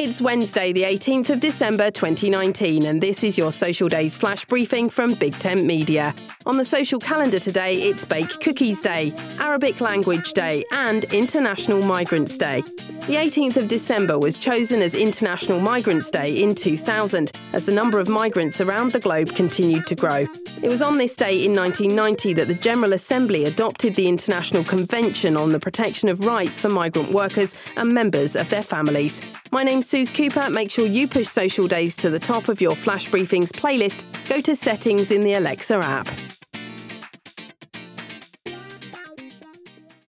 It's Wednesday, the 18th of December 2019, and this is your Social Days flash briefing from Big Tent Media. On the social calendar today, it's Bake Cookies Day, Arabic Language Day, and International Migrants Day. The 18th of December was chosen as International Migrants Day in 2000 as the number of migrants around the globe continued to grow. It was on this day in 1990 that the General Assembly adopted the International Convention on the Protection of Rights for Migrant Workers and Members of Their Families. My name's Suze Cooper. Make sure you push Social Days to the top of your Flash Briefings playlist. Go to Settings in the Alexa app.